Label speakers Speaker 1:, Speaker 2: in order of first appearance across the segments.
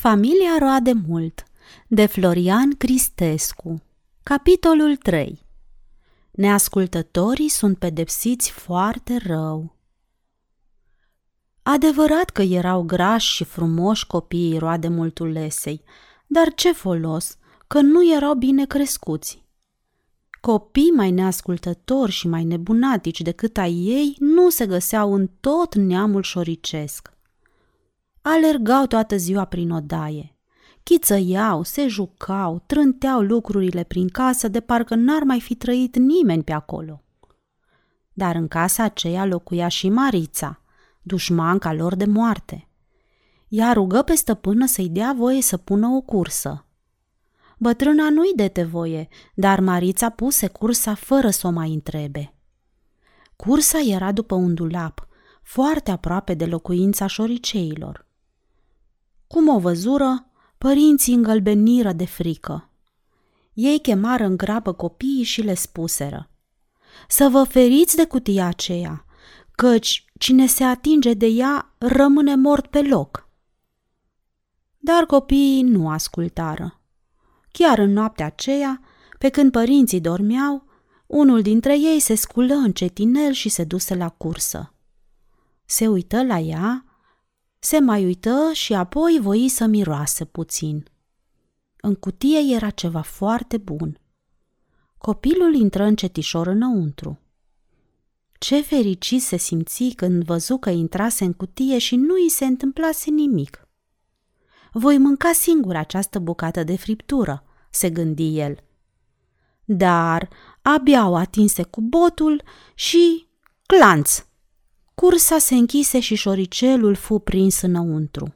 Speaker 1: Familia roade mult de Florian Cristescu Capitolul 3 Neascultătorii sunt pedepsiți foarte rău. Adevărat că erau grași și frumoși copiii roade multulesei, dar ce folos, că nu erau bine crescuți. Copii mai neascultători și mai nebunatici decât ai ei nu se găseau în tot neamul șoricesc. Alergau toată ziua prin odaie. Chițăiau, se jucau, trânteau lucrurile prin casă de parcă n-ar mai fi trăit nimeni pe acolo. Dar în casa aceea locuia și Marița, dușmanca lor de moarte. Ea rugă pe stăpână să-i dea voie să pună o cursă. Bătrâna nu-i dete voie, dar Marița puse cursa fără să o mai întrebe. Cursa era după un dulap, foarte aproape de locuința șoriceilor. Cum o văzură, părinții îngălbeniră de frică. Ei chemară în grabă copiii și le spuseră. Să vă feriți de cutia aceea, căci cine se atinge de ea rămâne mort pe loc. Dar copiii nu ascultară. Chiar în noaptea aceea, pe când părinții dormeau, unul dintre ei se sculă încetinel și se duse la cursă. Se uită la ea se mai uită și apoi voi să miroase puțin. În cutie era ceva foarte bun. Copilul intră încetișor înăuntru. Ce fericit se simți când văzu că intrase în cutie și nu îi se întâmplase nimic. Voi mânca singur această bucată de friptură, se gândi el. Dar abia o atinse cu botul și clanț! Cursa se închise și șoricelul fu prins înăuntru.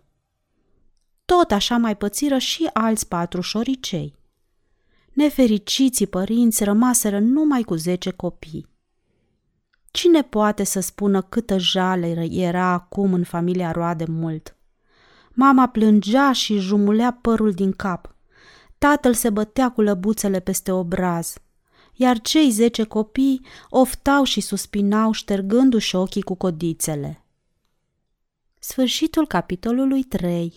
Speaker 1: Tot așa mai pățiră și alți patru șoricei. Nefericiții părinți rămaseră numai cu zece copii. Cine poate să spună câtă jale era acum în familia roade mult? Mama plângea și jumulea părul din cap. Tatăl se bătea cu lăbuțele peste obraz iar cei zece copii oftau și suspinau ștergându-și ochii cu codițele. Sfârșitul capitolului 3